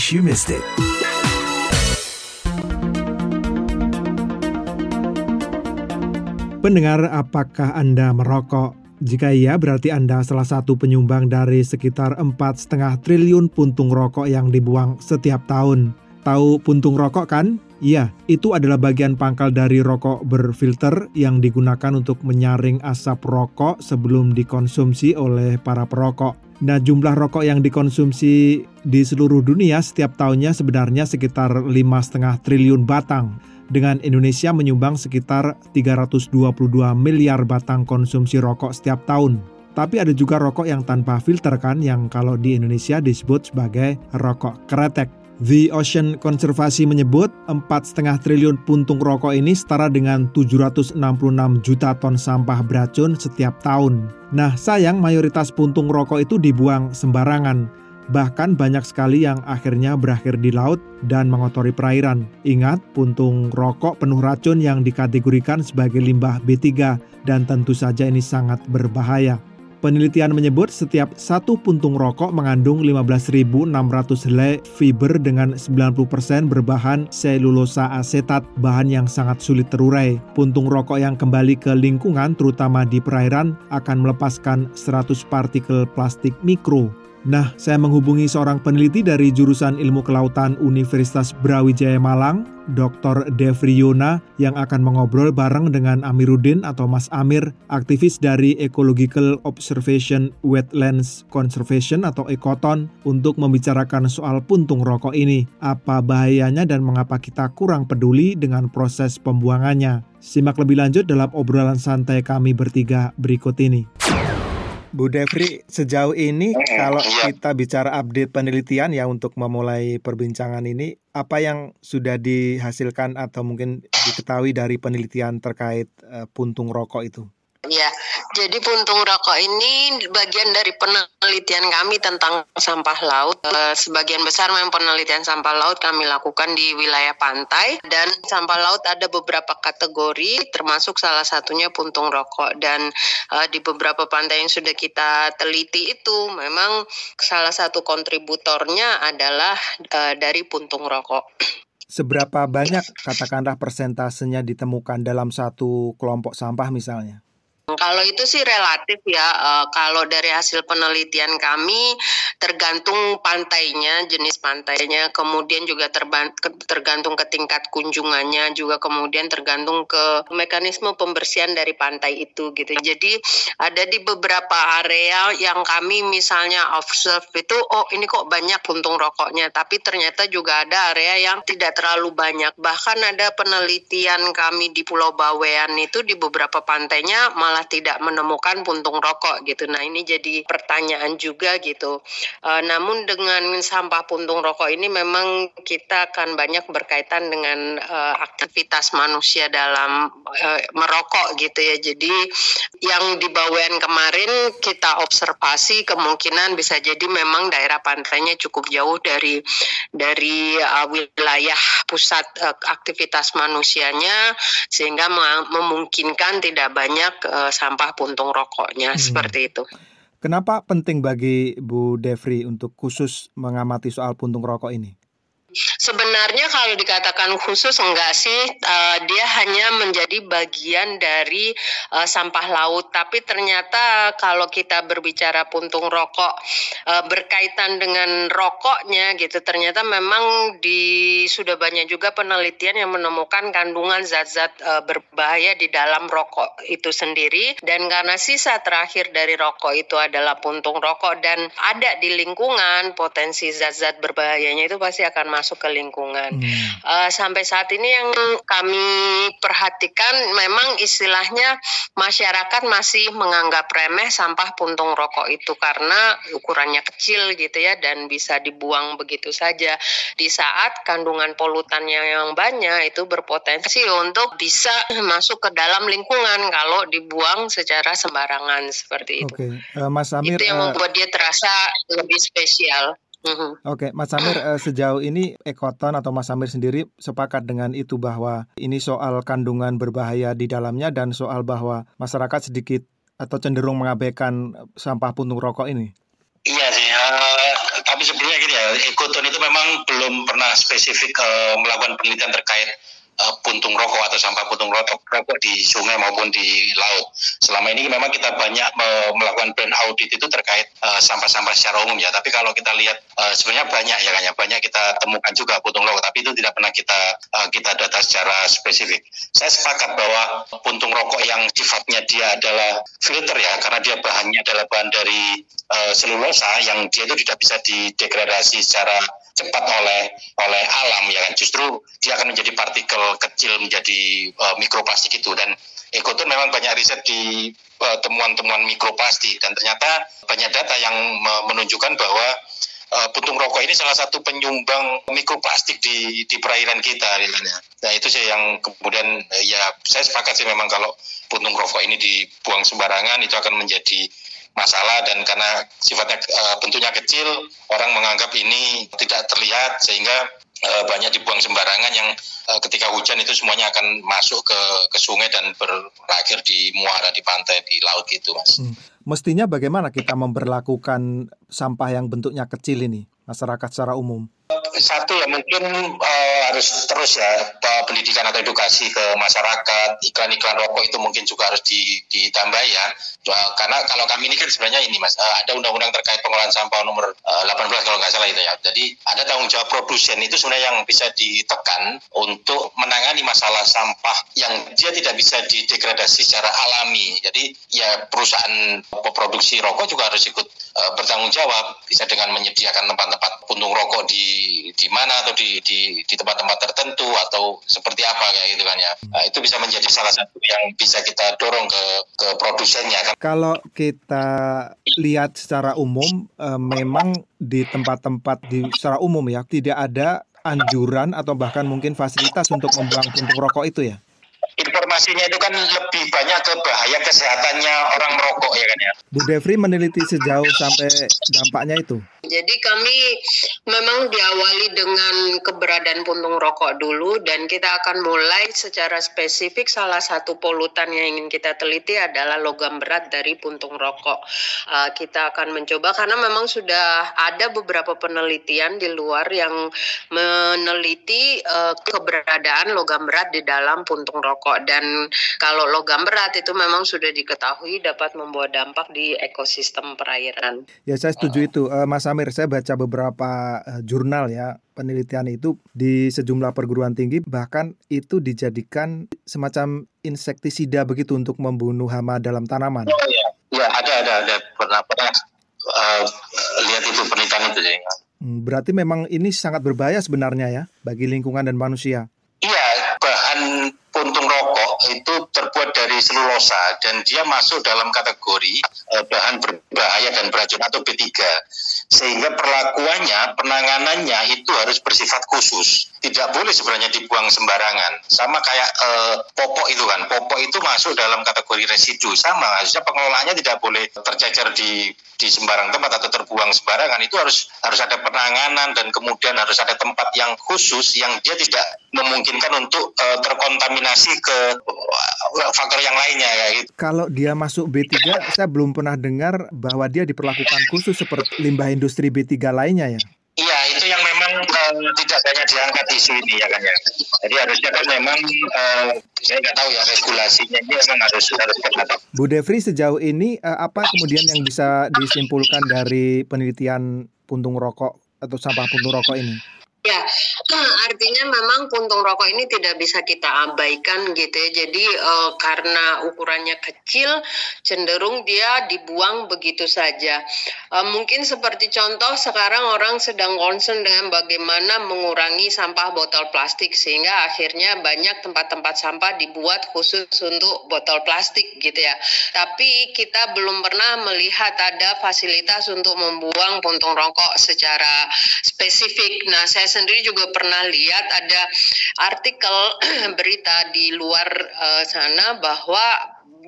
case you. Pendengar, apakah Anda merokok? Jika iya, berarti Anda salah satu penyumbang dari sekitar 4,5 triliun puntung rokok yang dibuang setiap tahun. Tahu puntung rokok kan? Iya, itu adalah bagian pangkal dari rokok berfilter yang digunakan untuk menyaring asap rokok sebelum dikonsumsi oleh para perokok. Nah, jumlah rokok yang dikonsumsi di seluruh dunia setiap tahunnya sebenarnya sekitar 5,5 triliun batang dengan Indonesia menyumbang sekitar 322 miliar batang konsumsi rokok setiap tahun. Tapi ada juga rokok yang tanpa filter kan yang kalau di Indonesia disebut sebagai rokok kretek. The Ocean Konservasi menyebut 4,5 triliun puntung rokok ini setara dengan 766 juta ton sampah beracun setiap tahun. Nah, sayang mayoritas puntung rokok itu dibuang sembarangan. Bahkan banyak sekali yang akhirnya berakhir di laut dan mengotori perairan. Ingat, puntung rokok penuh racun yang dikategorikan sebagai limbah B3 dan tentu saja ini sangat berbahaya. Penelitian menyebut setiap satu puntung rokok mengandung 15.600 helai fiber dengan 90% berbahan selulosa asetat, bahan yang sangat sulit terurai. Puntung rokok yang kembali ke lingkungan, terutama di perairan, akan melepaskan 100 partikel plastik mikro Nah, saya menghubungi seorang peneliti dari jurusan Ilmu Kelautan Universitas Brawijaya Malang, Dr. Devri Yona, yang akan mengobrol bareng dengan Amiruddin atau Mas Amir, aktivis dari Ecological Observation Wetlands Conservation atau ECOTON, untuk membicarakan soal puntung rokok ini, apa bahayanya dan mengapa kita kurang peduli dengan proses pembuangannya. Simak lebih lanjut dalam obrolan santai kami bertiga berikut ini. Bu Devri, sejauh ini hmm, kalau iya. kita bicara update penelitian ya untuk memulai perbincangan ini, apa yang sudah dihasilkan atau mungkin diketahui dari penelitian terkait uh, puntung rokok itu? Ya, jadi puntung rokok ini bagian dari penelitian kami tentang sampah laut. E, sebagian besar memang penelitian sampah laut kami lakukan di wilayah pantai dan sampah laut ada beberapa kategori termasuk salah satunya puntung rokok dan e, di beberapa pantai yang sudah kita teliti itu memang salah satu kontributornya adalah e, dari puntung rokok. Seberapa banyak katakanlah persentasenya ditemukan dalam satu kelompok sampah misalnya? Kalau itu sih relatif ya. Uh, kalau dari hasil penelitian kami tergantung pantainya, jenis pantainya, kemudian juga tergantung ke tingkat kunjungannya, juga kemudian tergantung ke mekanisme pembersihan dari pantai itu gitu. Jadi ada di beberapa area yang kami misalnya observe itu, oh ini kok banyak puntung rokoknya, tapi ternyata juga ada area yang tidak terlalu banyak. Bahkan ada penelitian kami di Pulau Bawean itu di beberapa pantainya malah malah tidak menemukan puntung rokok gitu. Nah ini jadi pertanyaan juga gitu. E, namun dengan sampah puntung rokok ini memang kita akan banyak berkaitan dengan e, aktivitas manusia dalam e, merokok gitu ya. Jadi yang di Bawean kemarin kita observasi kemungkinan bisa jadi memang daerah pantainya cukup jauh dari dari uh, wilayah pusat uh, aktivitas manusianya sehingga memungkinkan tidak banyak uh, sampah puntung rokoknya hmm. seperti itu. Kenapa penting bagi Bu Devri untuk khusus mengamati soal puntung rokok ini? Sebenarnya kalau dikatakan khusus enggak sih, uh, dia hanya menjadi bagian dari uh, sampah laut. Tapi ternyata kalau kita berbicara puntung rokok uh, berkaitan dengan rokoknya gitu, ternyata memang di sudah banyak juga penelitian yang menemukan kandungan zat-zat uh, berbahaya di dalam rokok itu sendiri. Dan karena sisa terakhir dari rokok itu adalah puntung rokok dan ada di lingkungan, potensi zat-zat berbahayanya itu pasti akan masuk ke lingkungan. Hmm. Uh, sampai saat ini yang kami perhatikan memang istilahnya masyarakat masih menganggap remeh sampah puntung rokok itu karena ukurannya kecil gitu ya dan bisa dibuang begitu saja. Di saat kandungan polutannya yang banyak itu berpotensi untuk bisa masuk ke dalam lingkungan kalau dibuang secara sembarangan seperti itu. Okay. Uh, eh, Mas Amir, itu yang uh, membuat dia terasa lebih spesial. Mm-hmm. Oke, okay, Mas Samir, uh, sejauh ini Ekoton atau Mas Samir sendiri sepakat dengan itu bahwa ini soal kandungan berbahaya di dalamnya dan soal bahwa masyarakat sedikit atau cenderung mengabaikan sampah puntung rokok ini. Iya sih, uh, tapi sebelumnya gini ya, ekoton itu memang belum pernah spesifik uh, melakukan penelitian terkait uh, puntung rokok atau sampah puntung rokok, rokok di sungai maupun di laut. Selama ini memang kita banyak uh, melakukan brand audit itu terkait sampah sampah-sampah secara umum ya. Tapi kalau kita lihat uh, sebenarnya banyak ya kan ya, banyak kita temukan juga puntung rokok, tapi itu tidak pernah kita uh, kita data secara spesifik. Saya sepakat bahwa puntung rokok yang sifatnya dia adalah filter ya, karena dia bahannya adalah bahan dari uh, selulosa yang dia itu tidak bisa didegradasi secara cepat oleh oleh alam ya kan? Justru dia akan menjadi partikel kecil menjadi uh, mikroplastik itu. Dan Ekoton memang banyak riset di temuan temuan-temuan mikroplastik. Dan ternyata banyak data yang menunjukkan bahwa uh, puntung rokok ini salah satu penyumbang mikroplastik di di perairan kita ya. Nah itu sih yang kemudian ya saya sepakat sih memang kalau puntung rokok ini dibuang sembarangan itu akan menjadi masalah dan karena sifatnya uh, bentuknya kecil orang menganggap ini tidak terlihat sehingga uh, banyak dibuang sembarangan yang uh, ketika hujan itu semuanya akan masuk ke ke sungai dan berakhir di muara di pantai di laut gitu mas. Hmm. Mestinya bagaimana kita memperlakukan sampah yang bentuknya kecil ini masyarakat secara umum? Satu ya mungkin uh, harus terus ya pendidikan atau edukasi ke masyarakat. Iklan-iklan rokok itu mungkin juga harus ditambah ya. Karena kalau kami ini kan sebenarnya ini mas uh, ada undang-undang terkait pengolahan sampah nomor uh, eh, 18 kalau nggak salah itu ya. Jadi ada tanggung jawab produsen itu sebenarnya yang bisa ditekan untuk menangani masalah sampah yang dia tidak bisa didegradasi secara alami. Jadi ya perusahaan produksi rokok juga harus ikut uh, bertanggung jawab bisa dengan menyediakan tempat-tempat puntung rokok di di mana atau di di di tempat-tempat tertentu atau seperti apa kayak gitu kan ya. Nah, itu bisa menjadi salah satu yang bisa kita dorong ke ke produsennya kan. Kalau kita lihat secara umum eh, memang di tempat-tempat di secara umum ya tidak ada anjuran atau bahkan mungkin fasilitas untuk membuang puntung rokok itu ya informasinya itu kan lebih banyak ke bahaya kesehatannya orang merokok ya kan ya. Bu Devri meneliti sejauh sampai dampaknya itu. Jadi kami memang diawali dengan keberadaan puntung rokok dulu dan kita akan mulai secara spesifik salah satu polutan yang ingin kita teliti adalah logam berat dari puntung rokok. Uh, kita akan mencoba karena memang sudah ada beberapa penelitian di luar yang meneliti uh, keberadaan logam berat di dalam puntung rokok dan kalau logam berat itu memang sudah diketahui dapat membawa dampak di ekosistem perairan. Ya saya setuju uh, itu, uh, Mas Amir. Saya baca beberapa uh, jurnal ya penelitian itu di sejumlah perguruan tinggi bahkan itu dijadikan semacam insektisida begitu untuk membunuh hama dalam tanaman. Oh, ya. ya ada ada ada pernah pernah uh, lihat itu penelitian itu ya. Berarti memang ini sangat berbahaya sebenarnya ya bagi lingkungan dan manusia. Puntung rokok itu terbuat dari selulosa dan dia masuk dalam kategori uh, bahan berbahaya dan beracun atau B3 sehingga perlakuannya penanganannya itu harus bersifat khusus. Tidak boleh sebenarnya dibuang sembarangan. Sama kayak uh, popok itu kan. Popok itu masuk dalam kategori residu. Sama harusnya pengelolaannya tidak boleh tercecer di di sembarang tempat atau terbuang sembarangan itu harus harus ada penanganan dan kemudian harus ada tempat yang khusus yang dia tidak memungkinkan untuk uh, terkontaminasi ke uh, faktor yang lainnya ya gitu. Kalau dia masuk B3 saya belum pernah dengar bahwa dia diperlakukan khusus seperti limbah industri B3 lainnya ya. Iya, itu yang memang uh, tidak banyak diangkat isu ini ya kan ya. Jadi harusnya kan memang uh, saya nggak tahu ya regulasinya ini memang harus harus terhadap. Bu Devri sejauh ini uh, apa kemudian yang bisa disimpulkan dari penelitian puntung rokok atau sampah puntung rokok ini? Ya, artinya memang puntung rokok ini tidak bisa kita abaikan gitu ya. Jadi uh, karena ukurannya kecil, cenderung dia dibuang begitu saja. Uh, mungkin seperti contoh sekarang orang sedang concern dengan bagaimana mengurangi sampah botol plastik sehingga akhirnya banyak tempat-tempat sampah dibuat khusus untuk botol plastik gitu ya. Tapi kita belum pernah melihat ada fasilitas untuk membuang puntung rokok secara spesifik. Nah, saya sendiri juga pernah lihat ada artikel berita di luar uh, sana bahwa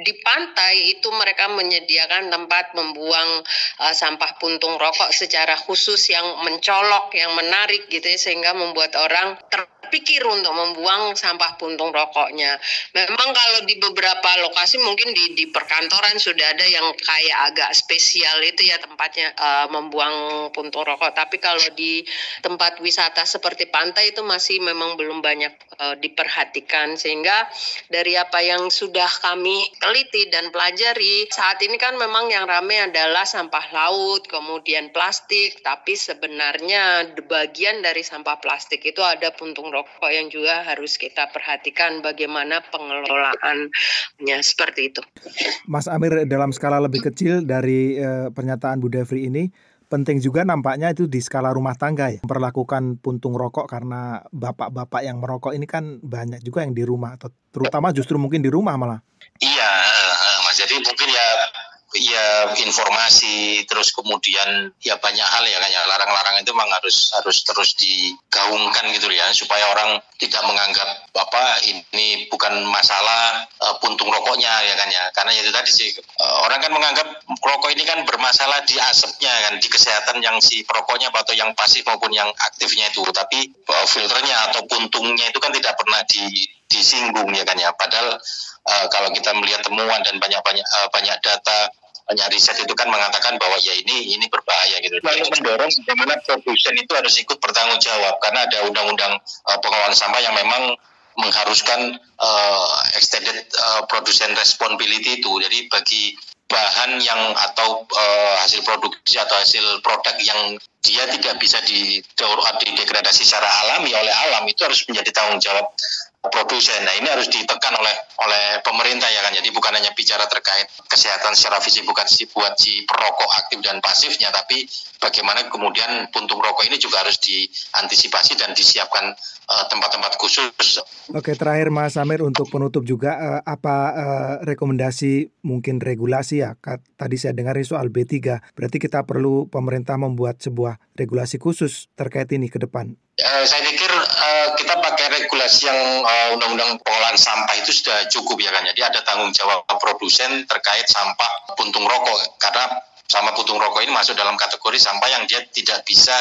di pantai itu mereka menyediakan tempat membuang uh, sampah puntung rokok secara khusus yang mencolok, yang menarik gitu ya sehingga membuat orang ter pikir untuk membuang sampah puntung rokoknya. Memang kalau di beberapa lokasi mungkin di, di perkantoran sudah ada yang kayak agak spesial itu ya tempatnya uh, membuang puntung rokok. Tapi kalau di tempat wisata seperti pantai itu masih memang belum banyak uh, diperhatikan sehingga dari apa yang sudah kami teliti dan pelajari saat ini kan memang yang ramai adalah sampah laut, kemudian plastik, tapi sebenarnya bagian dari sampah plastik itu ada puntung rokok rokok yang juga harus kita perhatikan bagaimana pengelolaannya seperti itu. Mas Amir dalam skala lebih kecil dari eh, pernyataan Bu Devri ini penting juga nampaknya itu di skala rumah tangga ya memperlakukan puntung rokok karena bapak-bapak yang merokok ini kan banyak juga yang di rumah atau terutama justru mungkin di rumah malah. Iya, eh, Mas. Jadi mungkin ya informasi terus kemudian ya banyak hal ya kan ya larang-larang itu memang harus harus terus digaungkan gitu ya supaya orang tidak menganggap apa ini bukan masalah uh, puntung rokoknya ya kan ya. Karena itu tadi sih uh, orang kan menganggap rokok ini kan bermasalah di asapnya kan di kesehatan yang si perokoknya atau yang pasif maupun yang aktifnya itu. Tapi uh, filternya atau puntungnya itu kan tidak pernah di disinggung ya kan ya. Padahal uh, kalau kita melihat temuan dan banyak banyak uh, banyak data banyak riset itu kan mengatakan bahwa ya ini ini berbahaya gitu. Lalu mendorong bagaimana produsen itu harus ikut bertanggung jawab karena ada undang-undang uh, pengelolaan sampah yang memang mengharuskan uh, extended uh, responsibility itu. Jadi bagi bahan yang atau uh, hasil produksi atau hasil produk yang dia tidak bisa didegradasi secara alami oleh alam itu harus menjadi tanggung jawab produsen. Nah ini harus ditekan oleh oleh pemerintah ya kan. Jadi bukan hanya bicara terkait kesehatan secara fisik bukan si buat si perokok aktif dan pasifnya, tapi bagaimana kemudian puntung rokok ini juga harus diantisipasi dan disiapkan eh, tempat-tempat uh, khusus. Oke terakhir Mas Amir untuk penutup juga uh, apa uh, rekomendasi mungkin regulasi ya? Tadi saya dengar soal B3. Berarti kita perlu pemerintah membuat sebuah regulasi khusus terkait ini ke depan. Uh, saya pikir uh, kita pakai regulasi yang uh, undang-undang pengolahan sampah itu sudah cukup ya kan. Jadi ada tanggung jawab produsen terkait sampah puntung rokok karena sama puntung rokok ini masuk dalam kategori sampah yang dia tidak bisa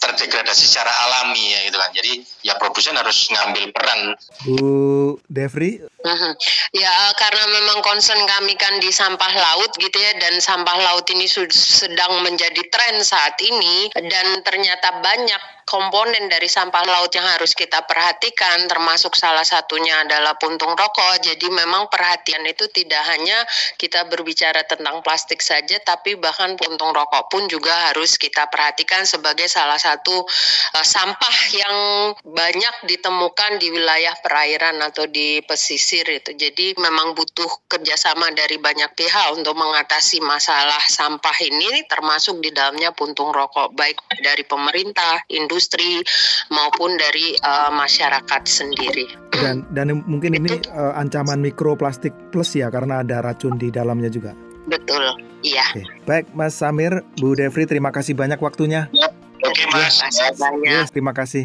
terdegradasi secara alami ya gitu kan. Jadi ya produsen harus ngambil peran. Bu Devri? Uh-huh. Ya karena memang concern kami kan di sampah laut gitu ya dan sampah laut ini sedang menjadi tren saat ini dan ternyata banyak komponen dari sampah laut yang harus kita perhatikan termasuk salah satunya adalah puntung rokok. Jadi memang perhatian itu tidak hanya kita berbicara tentang plastik saja tapi bahkan puntung rokok pun juga harus kita perhatikan sebagai salah satu uh, sampah yang banyak ditemukan di wilayah perairan atau di pesisir itu. Jadi memang butuh kerjasama dari banyak pihak untuk mengatasi masalah sampah ini termasuk di dalamnya puntung rokok baik dari pemerintah, industri industri maupun dari uh, masyarakat sendiri. Dan dan mungkin ini uh, ancaman mikroplastik plus ya karena ada racun di dalamnya juga. Betul, iya. Oke. Baik, Mas Samir, Bu Devri, terima kasih banyak waktunya. Oke, Mas. Terima kasih banyak. Yes, terima kasih.